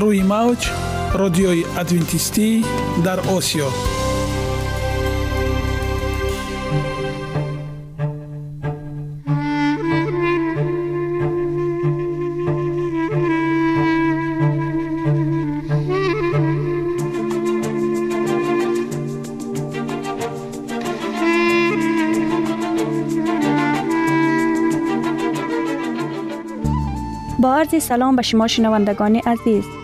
روی موج رادیوی ادوینتیستی در آسیا. با عرض سلام به شما شنوندگان عزیز.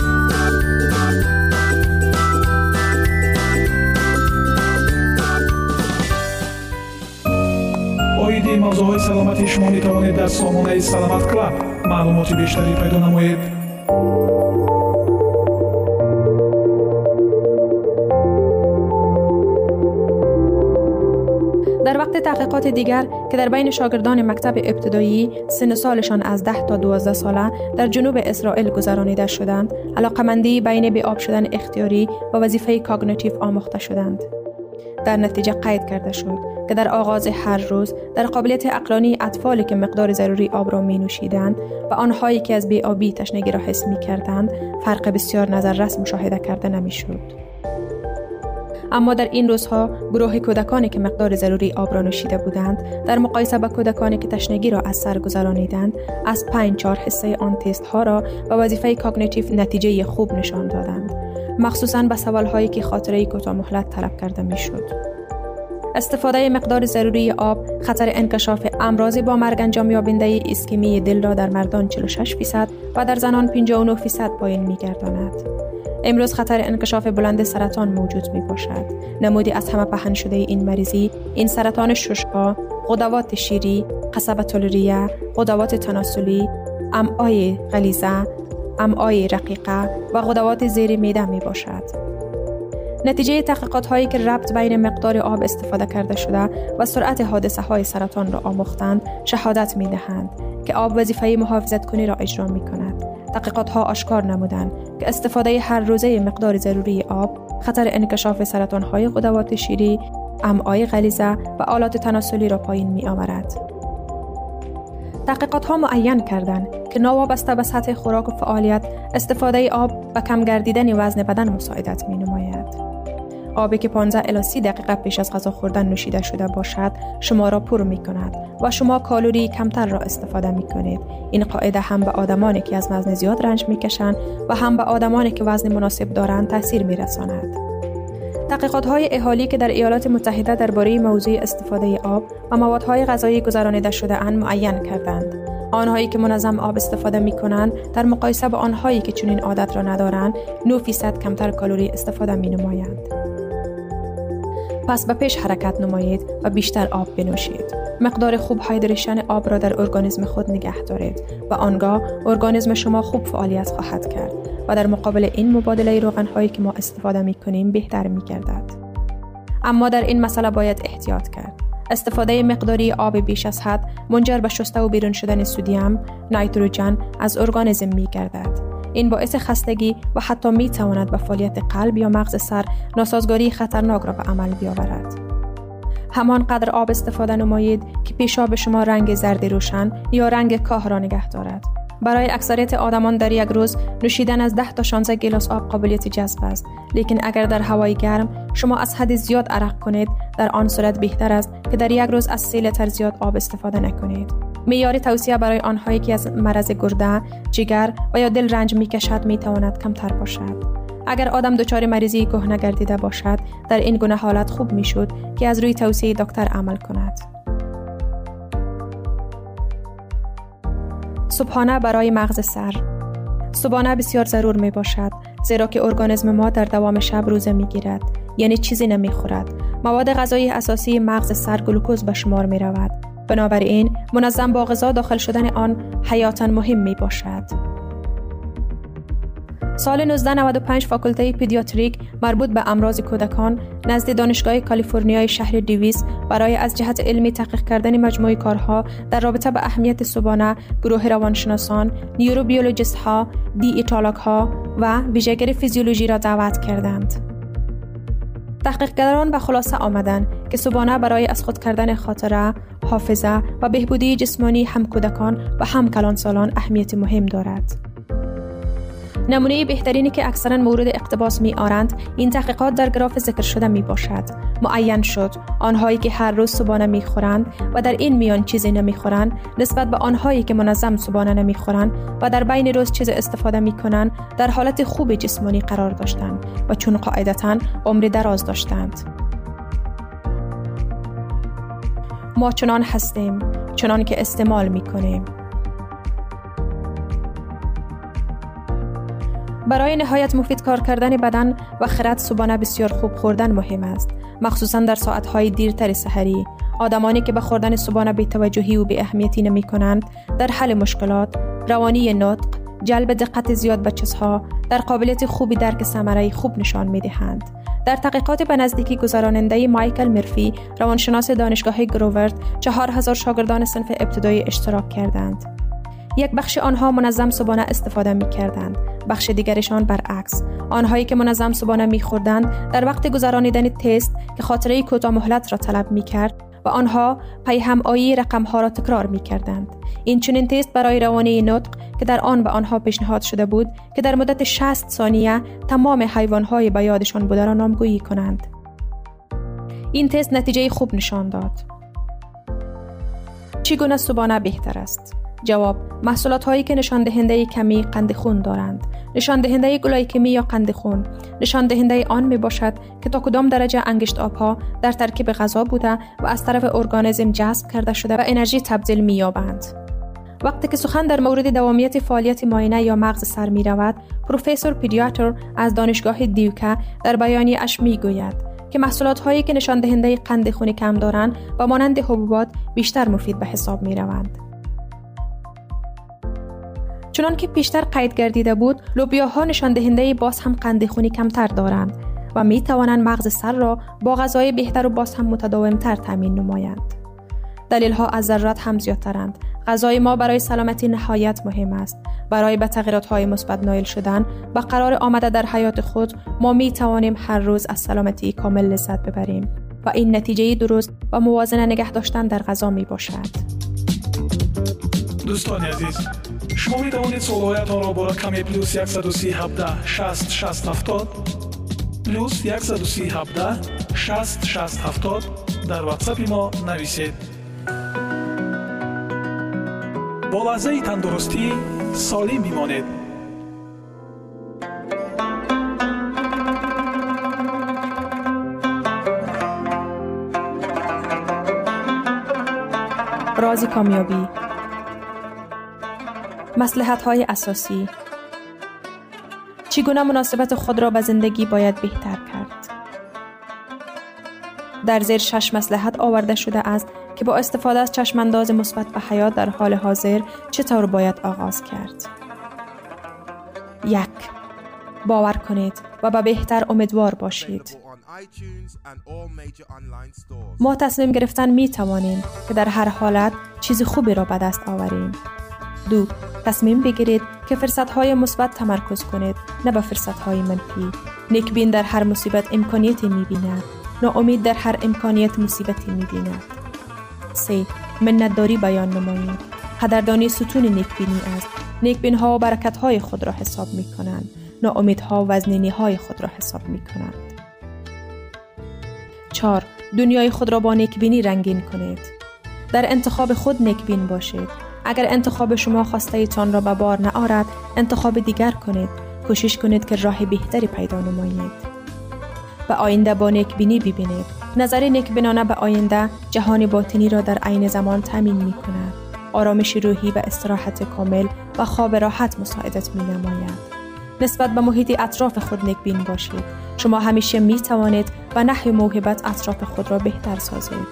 оиди мавзӯъҳои саломатии шумо метавонед дар сомонаи саломат клаб маълумоти бештарӣ пайдо намоед در وقت تحقیقات دیگر که در بین شاگردان مکتب ابتدایی سن سالشان از 10 تا 12 ساله در جنوب اسرائیل گذرانیده شدند علاقمندی بین به آب شدن اختیاری و وظیفه کاگنیتیو آموخته شدند در نتیجه قید کرده شد که در آغاز هر روز در قابلیت اقلانی اطفالی که مقدار ضروری آب را می نوشیدند و آنهایی که از بیابی تشنگی را حس می کردند فرق بسیار نظر رس مشاهده کرده نمی شد. اما در این روزها گروه کودکانی که مقدار ضروری آب را نوشیده بودند در مقایسه با کودکانی که تشنگی را از سر گذرانیدند از پنج چهار حصه آن تست ها را با وظیفه cognitive نتیجه خوب نشان دادند مخصوصا به سوال هایی که خاطره کوتاه مهلت طلب کرده می‌شد استفاده مقدار ضروری آب خطر انکشاف امراض با مرگ انجام یابنده اسکمی دل را در مردان 46 فیصد و در زنان 59 فیصد پایین میگرداند. امروز خطر انکشاف بلند سرطان موجود می باشد. نمودی از همه پهن شده این مریضی این سرطان ششها، غدوات شیری، قصبت الریه، غدوات تناسلی، امعای غلیظه، امعای رقیقه و غدوات زیر میده می باشد. نتیجه تحقیقات هایی که ربط بین مقدار آب استفاده کرده شده و سرعت حادثه های سرطان را آموختند شهادت می دهند که آب وظیفه محافظت کنی را اجرا می کند. تحقیقات ها آشکار نمودند که استفاده هر روزه مقدار ضروری آب خطر انکشاف سرطان های غدوات شیری، امعای غلیظه و آلات تناسلی را پایین می آورد. تحقیقات ها معین کردند که ناوابسته به سطح خوراک و فعالیت استفاده آب به کم گردیدن وزن بدن مساعدت می نماید. آبی که 15 الی 30 دقیقه پیش از غذا خوردن نوشیده شده باشد شما را پر می کند و شما کالوری کمتر را استفاده می کنید این قاعده هم به آدمانی که از وزن زیاد رنج می کشند و هم به آدمانی که وزن مناسب دارند تاثیر می رساند تحقیقات های اهالی که در ایالات متحده درباره موضوع استفاده آب و موادهای غذایی گذرانیده شده اند معین کردند آنهایی که منظم آب استفاده می کنند در مقایسه با آنهایی که چنین عادت را ندارند 9 فیصد کمتر کالری استفاده می نمایند. پس به پیش حرکت نمایید و بیشتر آب بنوشید. مقدار خوب هایدریشن آب را در ارگانیسم خود نگه دارید و آنگاه ارگانیسم شما خوب فعالیت خواهد کرد و در مقابل این مبادله روغن هایی که ما استفاده می کنیم بهتر می گردد. اما در این مسئله باید احتیاط کرد. استفاده مقداری آب بیش از حد منجر به شسته و بیرون شدن سودیم، نیتروژن از ارگانیسم می گردد. این باعث خستگی و حتی می تواند به فعالیت قلب یا مغز سر ناسازگاری خطرناک را به عمل بیاورد. همان قدر آب استفاده نمایید که پیشاب شما رنگ زرد روشن یا رنگ کاه را نگه دارد. برای اکثریت آدمان در یک روز نوشیدن از 10 تا 16 گلاس آب قابلیت جذب است لیکن اگر در هوای گرم شما از حد زیاد عرق کنید در آن صورت بهتر است که در یک روز از 3 لیتر زیاد آب استفاده نکنید معیار توصیه برای آنهایی که از مرض گرده، جگر و یا دل رنج می کشد می تواند کمتر باشد. اگر آدم دچار مریضی کهنه گردیده باشد در این گونه حالت خوب می شد که از روی توصیه دکتر عمل کند. صبحانه برای مغز سر صبحانه بسیار ضرور می باشد زیرا که ارگانیسم ما در دوام شب روزه می گیرد یعنی چیزی نمی خورد مواد غذایی اساسی مغز سر گلوکوز به شمار می رود بنابراین منظم با غذا داخل شدن آن حیاتا مهم می باشد. سال 1995 فاکولته pediatric مربوط به امراض کودکان نزد دانشگاه کالیفرنیای شهر دیویس برای از جهت علمی تحقیق کردن مجموعه کارها در رابطه به اهمیت صبحانه گروه روانشناسان، neurobiologist ها، диетолог ها و ویژه‌گر فیزیولوژی را دعوت کردند. تحقیقگران به خلاصه آمدند که صبحانه برای از خود کردن خاطره، حافظه و بهبودی جسمانی هم کودکان و هم کلانسالان اهمیت مهم دارد. نمونه بهترینی که اکثرا مورد اقتباس می آرند این تحقیقات در گراف ذکر شده می باشد معین شد. آنهایی که هر روز صبحانه می خورند و در این میان چیزی نمی خورند نسبت به آنهایی که منظم صبحانه نمی خورند و در بین روز چیز استفاده می کنند در حالت خوب جسمانی قرار داشتند و چون قاعدتا عمر دراز داشتند. ما چنان هستیم چنان که استعمال می کنیم برای نهایت مفید کار کردن بدن و خرد صبحانه بسیار خوب خوردن مهم است مخصوصا در ساعتهای دیرتر سحری آدمانی که به خوردن صبحانه بی توجهی و بی اهمیتی نمی کنند در حل مشکلات روانی نطق جلب دقت زیاد به چیزها در قابلیت خوبی درک ثمره خوب نشان می دهند. در تحقیقات به نزدیکی گذراننده مایکل مرفی روانشناس دانشگاه گروورد چهار هزار شاگردان صنف ابتدایی اشتراک کردند. یک بخش آنها منظم صبحانه استفاده می کردند بخش دیگرشان برعکس آنهایی که منظم صبحانه می خوردند در وقت گذرانیدن تست که خاطره کوتاه مهلت را طلب می کرد و آنها پی هم آیی رقم ها را تکرار می کردند. این چنین تست برای روانی نطق که در آن به آنها پیشنهاد شده بود که در مدت 60 ثانیه تمام حیوان های به یادشان بوده را نامگویی کنند. این تست نتیجه خوب نشان داد. چگونه صبحانه بهتر است؟ جواب محصولات هایی که نشان دهنده کمی قند خون دارند. نشان دهنده گلایکمی یا قند خون. نشان دهنده آن می باشد که تا کدام درجه انگشت آبها در ترکیب غذا بوده و از طرف ارگانیسم جذب کرده شده و انرژی تبدیل می یابند وقتی که سخن در مورد دوامیت فعالیت ماینه یا مغز سر می رود پروفسور پیدیاتر از دانشگاه دیوکا در بیانی اش می گوید که محصولات هایی که نشان دهنده قند خون کم دارند و مانند حبوبات بیشتر مفید به حساب می روند. چنان که پیشتر قید گردیده بود لوبیاها نشان دهنده باز هم قند خونی کمتر دارند و می توانند مغز سر را با غذای بهتر و باز هم متداومتر تامین نمایند. دلیل ها از ذرات هم زیادترند. غذای ما برای سلامتی نهایت مهم است. برای به تغییرات های مثبت نایل شدن و قرار آمده در حیات خود ما می توانیم هر روز از سلامتی کامل لذت ببریم و این نتیجه درست و موازنه نگه داشتن در غذا می باشد دوستان عزیز шумо метавонед суолҳоятонро бора каме плюс 137 6 6 70 плюс 137 6 6 70 дар ватсапи мо нависед. Бо лаҳзаи тандурустӣ солим бимонед. Рози комёбӣ مسلحت های اساسی. چگونه مناسبت خود را به زندگی باید بهتر کرد؟ در زیر شش مسلحت آورده شده است که با استفاده از چشمانداز مثبت به حیات در حال حاضر چطور باید آغاز کرد؟ یک باور کنید و به بهتر امیدوار باشید. ما تصمیم گرفتن می توانیم که در هر حالت چیز خوبی را به دست آوریم. دو تصمیم بگیرید که فرصت های مثبت تمرکز کنید نه به فرصت های منفی. نیکبین در هر مصیبت امکانیتی می بیند. ناامید در هر امکانیت مصیبتی می بیند. سه منتداری بیان نمایید. قدردانی ستون نیکبینی است. نیکبین ها برکت های خود را حساب می کنند. ناامیدها و های خود را حساب می کنند. 4. دنیای خود را با نیکبینی رنگین کنید. در انتخاب خود نیکبین باشید. اگر انتخاب شما خواسته تان را به بار نآرد، انتخاب دیگر کنید. کوشش کنید که راه بهتری پیدا نمایید. به آینده با نیکبینی ببینید. نظر نیکبینانه به آینده جهان باطنی را در عین زمان تامین می کند. آرامش روحی و استراحت کامل و خواب راحت مساعدت می نماید. نسبت به محیط اطراف خود نیکبین باشید. شما همیشه می توانید و نحو موهبت اطراف خود را بهتر سازید.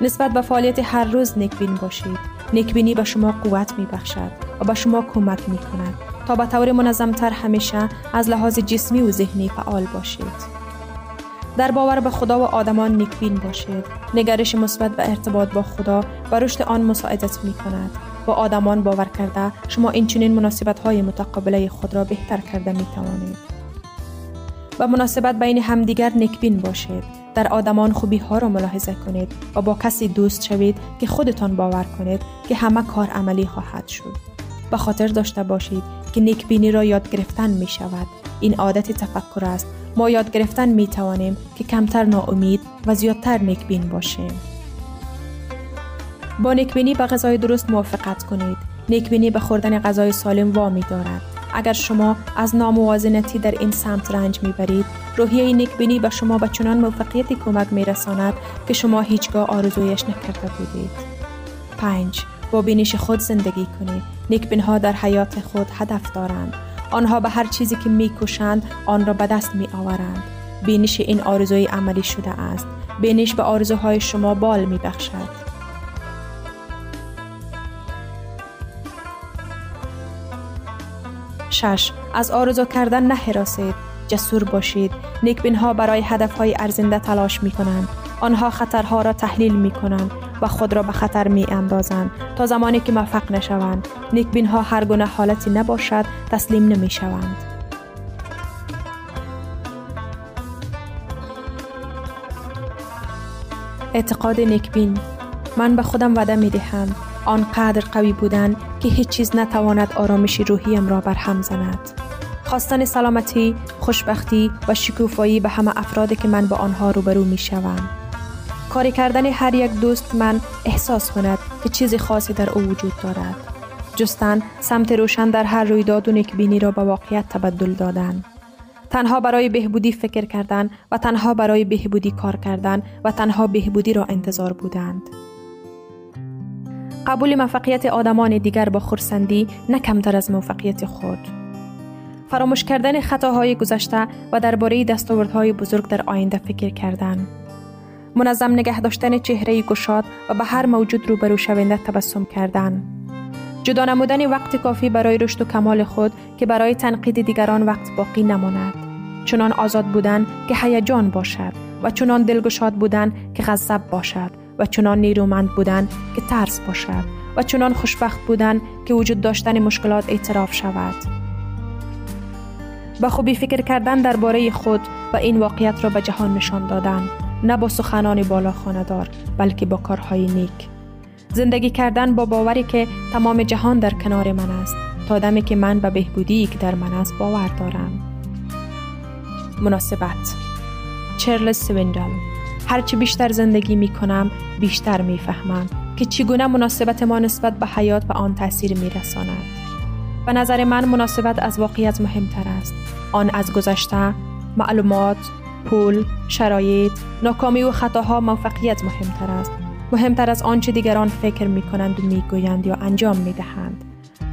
نسبت به فعالیت هر روز نیکبین باشید. نیکبینی به شما قوت می بخشد و به شما کمک می کند تا به طور منظمتر همیشه از لحاظ جسمی و ذهنی فعال باشید. در باور به خدا و آدمان نیکبین باشید. نگرش مثبت و ارتباط با خدا و رشد آن مساعدت می کند. با آدمان باور کرده شما این چنین مناسبت های متقابله خود را بهتر کرده می توانید. و مناسبت بین همدیگر نیکبین باشید. در آدمان خوبی ها را ملاحظه کنید و با کسی دوست شوید که خودتان باور کنید که همه کار عملی خواهد شد. به خاطر داشته باشید که نیکبینی را یاد گرفتن می شود. این عادت تفکر است. ما یاد گرفتن می توانیم که کمتر ناامید و زیادتر نیکبین باشیم. با نیکبینی به غذای درست موافقت کنید. نیکبینی به خوردن غذای سالم وامی دارد. اگر شما از ناموازنتی در این سمت رنج می‌برید روحیه نیکبینی به شما به چنان موفقیتی کمک میرساند که شما هیچگاه آرزویش نکرده بودید. 5. با بینش خود زندگی کنید. نیکبین ها در حیات خود هدف دارند. آنها به هر چیزی که می‌کشند آن را به دست می آورند بینش این آرزوی عملی شده است. بینش به آرزوهای شما بال می بخشد 6. از آرزو کردن نهراسید. جسور باشید. نیکبین ها برای هدف های ارزنده تلاش می کنند. آنها خطرها را تحلیل می کنند و خود را به خطر می اندازند تا زمانی که موفق نشوند. نیکبین ها هر گونه حالتی نباشد تسلیم نمی شوند. اعتقاد نیکبین من به خودم وعده می دهم آنقدر قوی بودند که هیچ چیز نتواند آرامش روحیم را برهم زند. خواستن سلامتی، خوشبختی و شکوفایی به همه افرادی که من با آنها روبرو می شوم. کاری کردن هر یک دوست من احساس کند که چیز خاصی در او وجود دارد. جستن سمت روشن در هر رویداد و نیکبینی را به واقعیت تبدل دادن. تنها برای بهبودی فکر کردن و تنها برای بهبودی کار کردن و تنها بهبودی را انتظار بودند. قبول موفقیت آدمان دیگر با خورسندی نه کمتر از موفقیت خود. فراموش کردن خطاهای گذشته و درباره دستاوردهای بزرگ در آینده فکر کردن. منظم نگه داشتن چهره گشاد و به هر موجود روبرو شونده تبسم کردن. جدا نمودن وقت کافی برای رشد و کمال خود که برای تنقید دیگران وقت باقی نماند. چنان آزاد بودن که هیجان باشد و چنان دلگشاد بودن که غضب باشد. و چنان نیرومند بودن که ترس باشد و چنان خوشبخت بودن که وجود داشتن مشکلات اعتراف شود. با خوبی فکر کردن درباره خود و این واقعیت را به جهان نشان دادن نه با سخنان بالا خاندار بلکه با کارهای نیک. زندگی کردن با باوری که تمام جهان در کنار من است تا دمی که من به بهبودی که در من است باور دارم. مناسبت. چرلز سویندل هرچی بیشتر زندگی می کنم بیشتر می فهمم که چگونه مناسبت ما نسبت به حیات و آن تاثیر می رساند. به نظر من مناسبت از واقعیت مهمتر است. آن از گذشته، معلومات، پول، شرایط، ناکامی و خطاها موفقیت مهمتر است. مهمتر از آنچه دیگران فکر می کنند و می گویند یا انجام می دهند.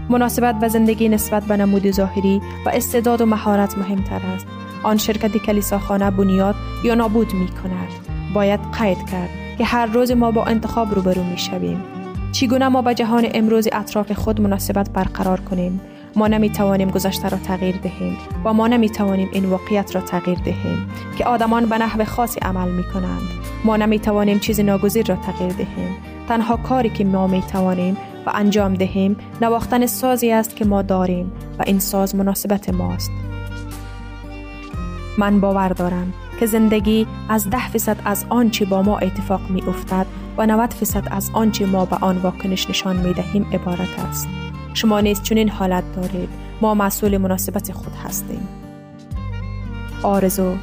مناسبت به زندگی نسبت به نمود ظاهری و استعداد و مهارت مهمتر است. آن شرکت کلیساخانه بنیاد یا نابود می کند. باید قید کرد که هر روز ما با انتخاب روبرو می شویم. چگونه ما به جهان امروز اطراف خود مناسبت برقرار کنیم؟ ما نمی توانیم گذشته را تغییر دهیم و ما نمی توانیم این واقعیت را تغییر دهیم که آدمان به نحو خاصی عمل می کنند. ما نمی توانیم چیز ناگزیر را تغییر دهیم. تنها کاری که ما می توانیم و انجام دهیم نواختن سازی است که ما داریم و این ساز مناسبت ماست. من باور دارم که زندگی از ده فیصد از آنچه با ما اتفاق می افتد و 90 فیصد از آنچه ما به آن واکنش نشان می دهیم عبارت است. شما نیز چنین حالت دارید. ما مسئول مناسبت خود هستیم. آرزو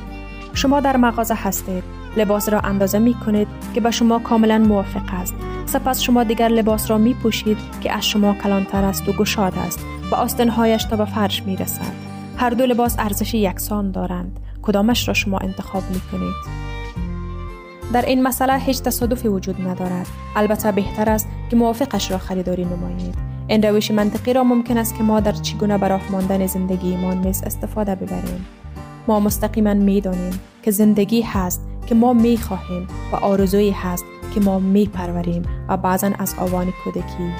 شما در مغازه هستید. لباس را اندازه می کنید که به شما کاملا موافق است. سپس شما دیگر لباس را می پوشید که از شما کلانتر است و گشاد است و آستنهایش تا به فرش می رسد. هر دو لباس ارزش یکسان دارند. کدامش را شما انتخاب می کنید؟ در این مسئله هیچ تصادفی وجود ندارد. البته بهتر است که موافقش را خریداری نمایید. این روش منطقی را ممکن است که ما در چگونه براه ماندن زندگی ما نیز استفاده ببریم. ما مستقیما می دانیم که زندگی هست که ما می خواهیم و آرزویی هست که ما می پروریم و بعضا از آوان کودکی.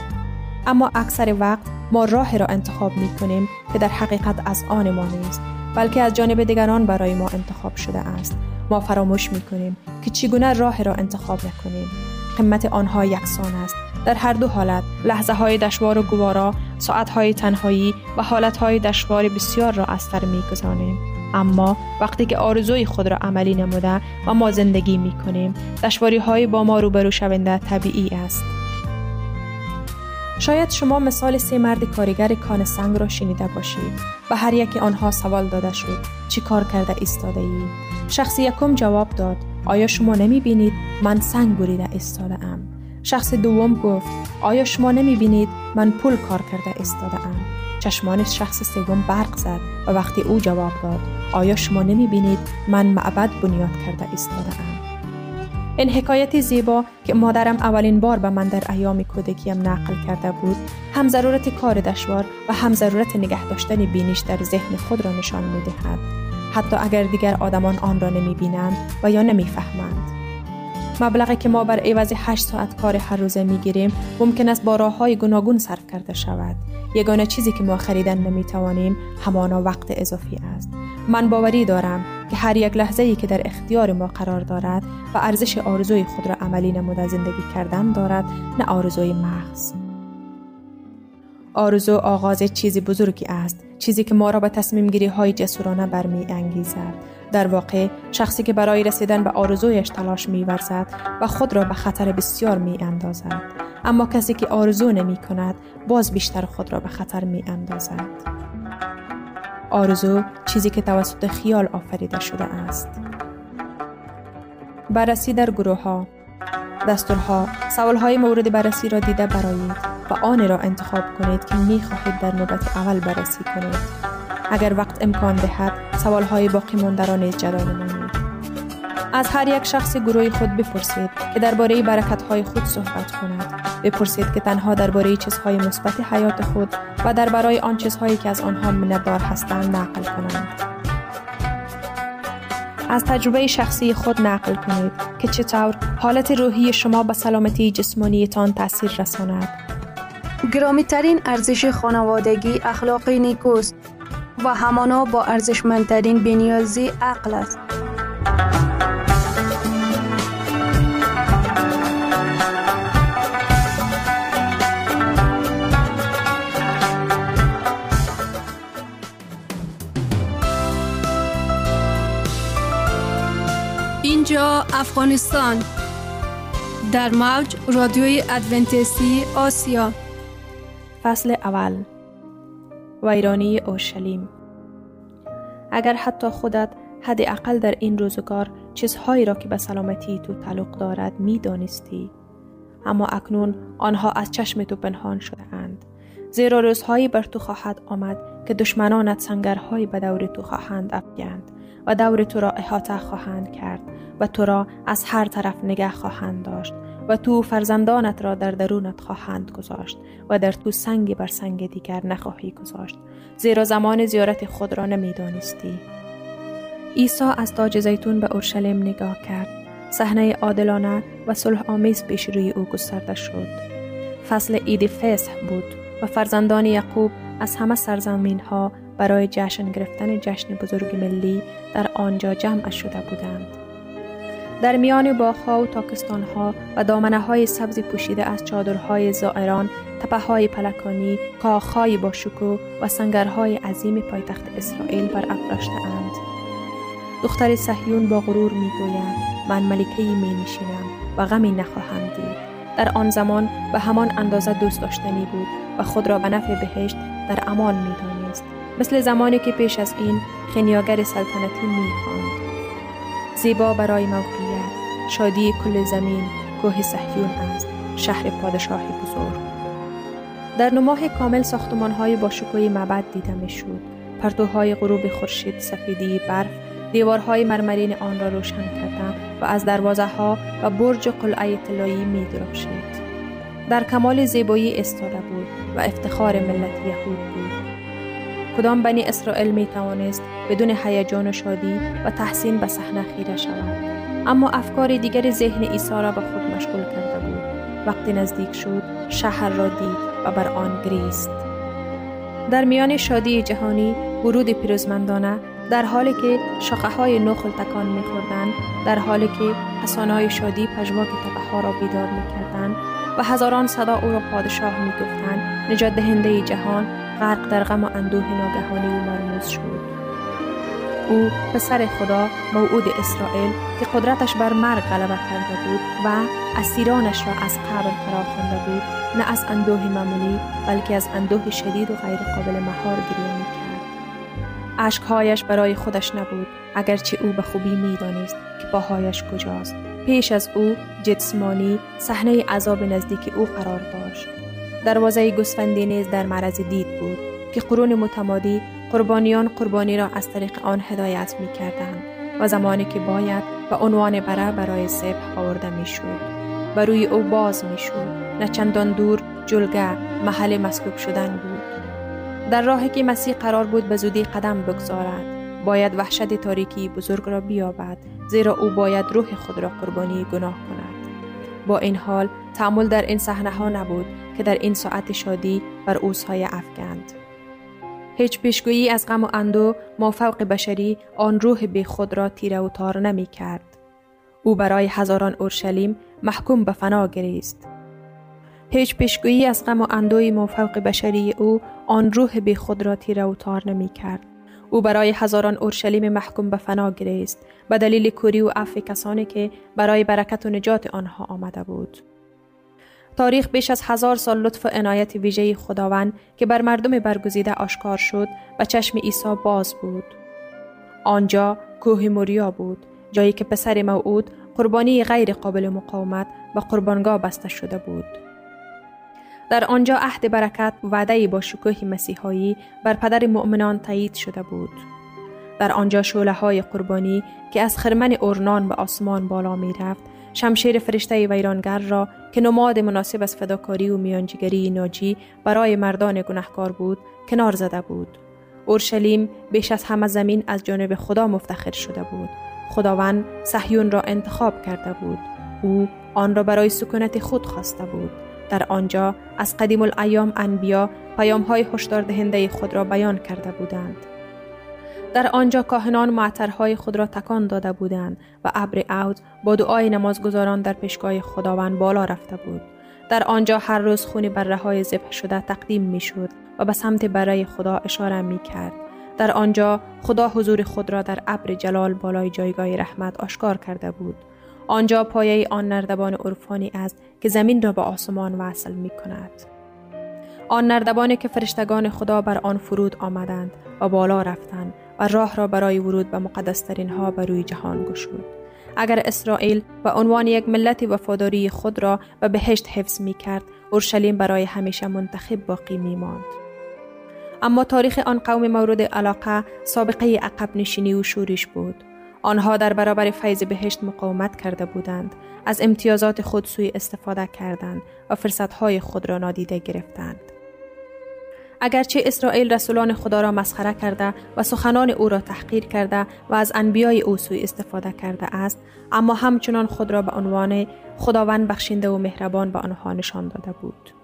اما اکثر وقت ما راه را انتخاب می کنیم که در حقیقت از آن ما نیست بلکه از جانب دیگران برای ما انتخاب شده است. ما فراموش می کنیم که چگونه راه را انتخاب نکنیم. قیمت آنها یکسان است. در هر دو حالت لحظه های دشوار و گوارا ساعت های تنهایی و حالت های دشوار بسیار را از سر می گذانیم. اما وقتی که آرزوی خود را عملی نموده و ما زندگی می کنیم دشواری های با ما روبرو شونده طبیعی است. شاید شما مثال سه مرد کارگر کان سنگ را شنیده باشید و هر یک آنها سوال داده شد چی کار کرده ایستاده ای؟ شخص یکم جواب داد آیا شما نمی بینید من سنگ بریده ایستاده ام؟ شخص دوم گفت آیا شما نمی بینید من پول کار کرده ایستاده ام؟ چشمان شخص سوم برق زد و وقتی او جواب داد آیا شما نمی بینید من معبد بنیاد کرده ایستاده ام؟ این حکایت زیبا که مادرم اولین بار به من در ایام کودکیم نقل کرده بود هم ضرورت کار دشوار و هم ضرورت نگه داشتن بینش در ذهن خود را نشان می دهد. حتی اگر دیگر آدمان آن را نمی بینند و یا نمی فهمند. مبلغی که ما بر عوض 8 ساعت کار هر روزه می گیریم ممکن است با راه های گوناگون صرف کرده شود. یگانه چیزی که ما خریدن نمی توانیم همانا وقت اضافی است. من باوری دارم که هر یک لحظه ای که در اختیار ما قرار دارد و ارزش آرزوی خود را عملی نموده زندگی کردن دارد نه آرزوی محض آرزو آغاز چیزی بزرگی است چیزی که ما را به تصمیم گیری های جسورانه برمی انگیزد در واقع شخصی که برای رسیدن به آرزویش تلاش می ورزد و خود را به خطر بسیار می اندازد اما کسی که آرزو نمی کند باز بیشتر خود را به خطر می اندازد آرزو چیزی که توسط خیال آفریده شده است. بررسی در گروه ها دستورها سوال های مورد بررسی را دیده برایید و آن را انتخاب کنید که می خواهید در نوبت اول بررسی کنید. اگر وقت امکان دهد سوال های باقی مانده را نیز جدا نمایید. از هر یک شخص گروه خود بپرسید که درباره برکت های خود صحبت کند. بپرسید که تنها درباره چیزهای مثبت حیات خود و درباره آن چیزهایی که از آنها منتدار هستند نقل کنند. از تجربه شخصی خود نقل کنید که چطور حالت روحی شما به سلامتی جسمانیتان تاثیر رساند. گرامی ترین ارزش خانوادگی اخلاق نیکوست و همانا با ارزشمندترین بنیازی عقل است. اینجا افغانستان در موج رادیوی ادونتیستی آسیا فصل اول ویرانی اورشلیم اگر حتی خودت حداقل در این روزگار چیزهایی را که به سلامتی تو تعلق دارد می دانستی. اما اکنون آنها از چشم تو پنهان شده اند. زیرا روزهایی بر تو خواهد آمد که دشمنانت سنگرهایی به دور تو خواهند افگند و دور تو را احاطه خواهند کرد و تو را از هر طرف نگه خواهند داشت و تو فرزندانت را در درونت خواهند گذاشت و در تو سنگی بر سنگ دیگر نخواهی گذاشت. زیرا زمان زیارت خود را نمی‌دانستی. عیسی از تاج زیتون به اورشلیم نگاه کرد. صحنه عادلانه و صلح آمیز پیش روی او گسترده شد. فصل عید فصح بود و فرزندان یعقوب از همه سرزمین ها برای جشن گرفتن جشن بزرگ ملی در آنجا جمع شده بودند. در میان باغها و تاکستانها و دامنه های سبز پوشیده از چادرهای زائران، تپه های پلکانی، کاخهای با شکو و سنگرهای عظیم پایتخت اسرائیل بر افراشته اند. دختر صهیون با غرور می گوید من ملکه می نشینم و غمی نخواهم دید. در آن زمان به همان اندازه دوست داشتنی بود و خود را به نفع بهشت در امان می دانست. مثل زمانی که پیش از این خنیاگر سلطنتی می خواند. زیبا برای موقعیت شادی کل زمین کوه صهیون است شهر پادشاه بزرگ در نماه کامل ساختمان های با شکوی معبد دیده می شود پرتوهای غروب خورشید سفیدی برف دیوارهای مرمرین آن را روشن کرده و از دروازه ها و برج قلعه طلایی می درخشید. در کمال زیبایی استاده بود و افتخار ملت یهود بود. کدام بنی اسرائیل می توانست بدون هیجان و شادی و تحسین به صحنه خیره شود اما افکار دیگر ذهن عیسی را به خود مشغول کرده بود. وقتی نزدیک شد شهر را دید و بر آن گریست. در میان شادی جهانی ورود پیروزمندانه در حالی که شاخه های نخل تکان می خوردن، در حالی که حسانای شادی پژواک تپه را بیدار می کردن و هزاران صدا او را پادشاه می گفتن نجات دهنده جهان غرق در غم و اندوه ناگهانی و مرموز شد. او پسر خدا موعود اسرائیل که قدرتش بر مرگ غلبه کرده بود و اسیرانش را از قبل فرا بود نه از اندوه معمولی بلکه از اندوه شدید و غیر قابل مهار گریه می اشکهایش برای خودش نبود اگرچه او به خوبی می‌دانست که پاهایش کجاست. پیش از او جسمانی صحنه عذاب نزدیک او قرار داشت. دروازه گسفندی نیز در معرض دید بود که قرون متمادی قربانیان قربانی را از طریق آن هدایت می کردند و زمانی که باید به عنوان بره برای سبح آورده می شود و روی او باز می شود نه چندان دور جلگه محل مسکوب شدن بود. در راهی که مسیح قرار بود به زودی قدم بگذارد باید وحشت تاریکی بزرگ را بیابد زیرا او باید روح خود را قربانی گناه کند. با این حال تعمل در این صحنه ها نبود که در این ساعت شادی بر اوسهای افگند هیچ پیشگویی از غم و اندو ما فوق بشری آن روح بی خود را تیره و تار نمی کرد. او برای هزاران اورشلیم محکوم به فنا گریست. هیچ پیشگویی از غم و اندوی موفق بشری او آن روح بی خود را تیره و تار نمی کرد. او برای هزاران اورشلیم محکوم به فنا گریست به دلیل کوری و عفو کسانی که برای برکت و نجات آنها آمده بود. تاریخ بیش از هزار سال لطف و عنایت ویژه خداوند که بر مردم برگزیده آشکار شد و چشم عیسی باز بود. آنجا کوه موریا بود جایی که پسر موعود قربانی غیر قابل مقاومت و قربانگاه بسته شده بود. در آنجا عهد برکت وعده با شکوه مسیحایی بر پدر مؤمنان تایید شده بود. در آنجا شوله های قربانی که از خرمن اورنان به آسمان بالا می رفت شمشیر فرشته ویرانگر را که نماد مناسب از فداکاری و میانجیگری ناجی برای مردان گناهکار بود کنار زده بود. اورشلیم بیش از همه زمین از جانب خدا مفتخر شده بود. خداوند صهیون را انتخاب کرده بود. او آن را برای سکونت خود خواسته بود. در آنجا از قدیم الایام انبیا پیام های هشدار دهنده خود را بیان کرده بودند. در آنجا کاهنان معطرهای خود را تکان داده بودند و ابر عود با دعای نمازگزاران در پیشگاه خداوند بالا رفته بود. در آنجا هر روز خون بره های ذبح شده تقدیم می شد و به سمت برای خدا اشاره می کرد. در آنجا خدا حضور خود را در ابر جلال بالای جایگاه رحمت آشکار کرده بود. آنجا پایه آن نردبان عرفانی است که زمین را به آسمان وصل می کند. آن نردبانی که فرشتگان خدا بر آن فرود آمدند و بالا رفتند و راه را برای ورود به مقدسترین ها بر روی جهان گشود. اگر اسرائیل به عنوان یک ملت وفاداری خود را به بهشت حفظ می کرد، اورشلیم برای همیشه منتخب باقی می ماند. اما تاریخ آن قوم مورد علاقه سابقه عقب نشینی و شورش بود. آنها در برابر فیض بهشت مقاومت کرده بودند، از امتیازات خود سوی استفاده کردند و فرصتهای خود را نادیده گرفتند. اگرچه اسرائیل رسولان خدا را مسخره کرده و سخنان او را تحقیر کرده و از انبیای او سوی استفاده کرده است اما همچنان خود را به عنوان خداوند بخشنده و مهربان به آنها نشان داده بود.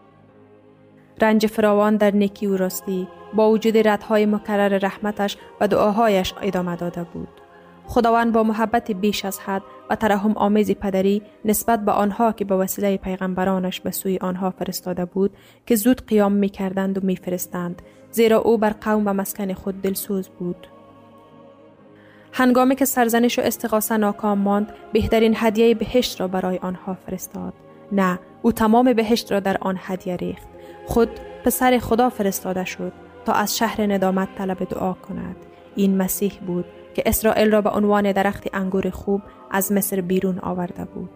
رنج فراوان در نیکی و راستی با وجود ردهای مکرر رحمتش و دعاهایش ادامه داده بود. خداوند با محبت بیش از حد و ترحم آمیز پدری نسبت به آنها که به وسیله پیغمبرانش به سوی آنها فرستاده بود که زود قیام می کردند و می فرستند زیرا او بر قوم و مسکن خود دلسوز بود. هنگامی که سرزنش و استقاسه ناکام ماند بهترین هدیه بهشت را برای آنها فرستاد. نه او تمام بهشت را در آن هدیه ریخت. خود پسر خدا فرستاده شد تا از شهر ندامت طلب دعا کند. این مسیح بود که اسرائیل را به عنوان درخت انگور خوب از مصر بیرون آورده بود.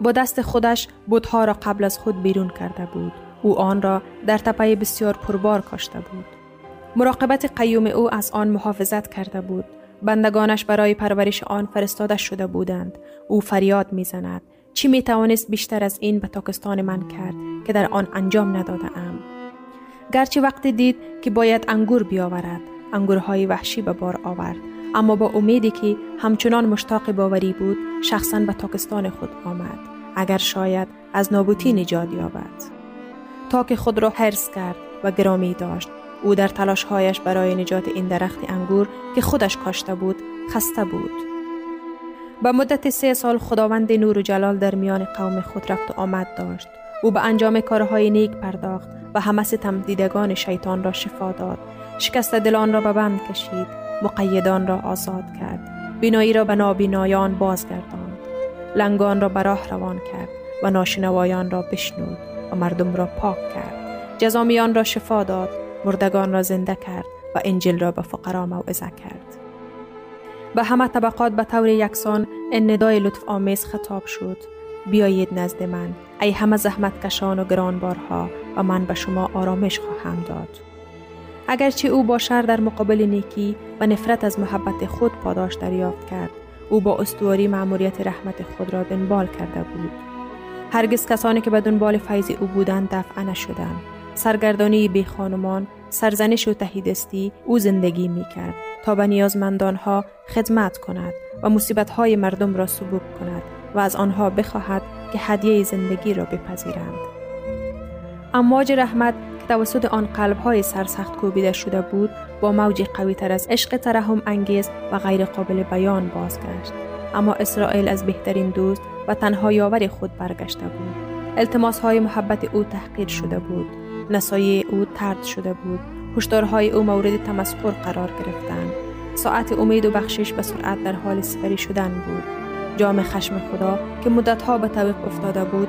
با دست خودش بودها را قبل از خود بیرون کرده بود. او آن را در تپه بسیار پربار کاشته بود. مراقبت قیوم او از آن محافظت کرده بود. بندگانش برای پرورش آن فرستاده شده بودند. او فریاد می‌زند. چی می توانست بیشتر از این به تاکستان من کرد که در آن انجام نداده ام. گرچه وقتی دید که باید انگور بیاورد انگورهای وحشی به بار آورد. اما با امیدی که همچنان مشتاق باوری بود شخصا به تاکستان خود آمد. اگر شاید از نابوتی نجات یابد. تا که خود را حرس کرد و گرامی داشت. او در تلاشهایش برای نجات این درخت انگور که خودش کاشته بود خسته بود. به مدت سه سال خداوند نور و جلال در میان قوم خود رفت و آمد داشت. او به انجام کارهای نیک پرداخت و همه ستم دیدگان شیطان را شفا داد. شکست دلان را به بند کشید مقیدان را آزاد کرد. بینایی را به نابینایان بازگرداند. لنگان را به راه روان کرد و ناشنوایان را بشنود و مردم را پاک کرد. جزامیان را شفا داد مردگان را زنده کرد و انجیل را به فقرا موعظه کرد. به همه طبقات به طور یکسان این ندای لطف آمیز خطاب شد. بیایید نزد من ای همه زحمت کشان و گرانبارها و من به شما آرامش خواهم داد. اگرچه او با شر در مقابل نیکی و نفرت از محبت خود پاداش دریافت کرد. او با استواری معموریت رحمت خود را دنبال کرده بود. هرگز کسانی که به دنبال فیض او بودند دفع نشدند. سرگردانی بی خانمان سرزنش و تهیدستی او زندگی می کرد تا به نیازمندانها خدمت کند و مصیبتهای مردم را سبوک کند و از آنها بخواهد که هدیه زندگی را بپذیرند. امواج رحمت توسط آن های سرسخت کوبیده شده بود با موجی قوی تر از عشق ترحم انگیز و غیر قابل بیان بازگشت. اما اسرائیل از بهترین دوست و تنها یاور خود برگشته بود. التماس های محبت او تحقیر شده بود. نسایه او ترد شده بود. هشدارهای او مورد تمسخر قرار گرفتند. ساعت امید و بخشش به سرعت در حال سپری شدن بود. جام خشم خدا که مدتها به طبق افتاده بود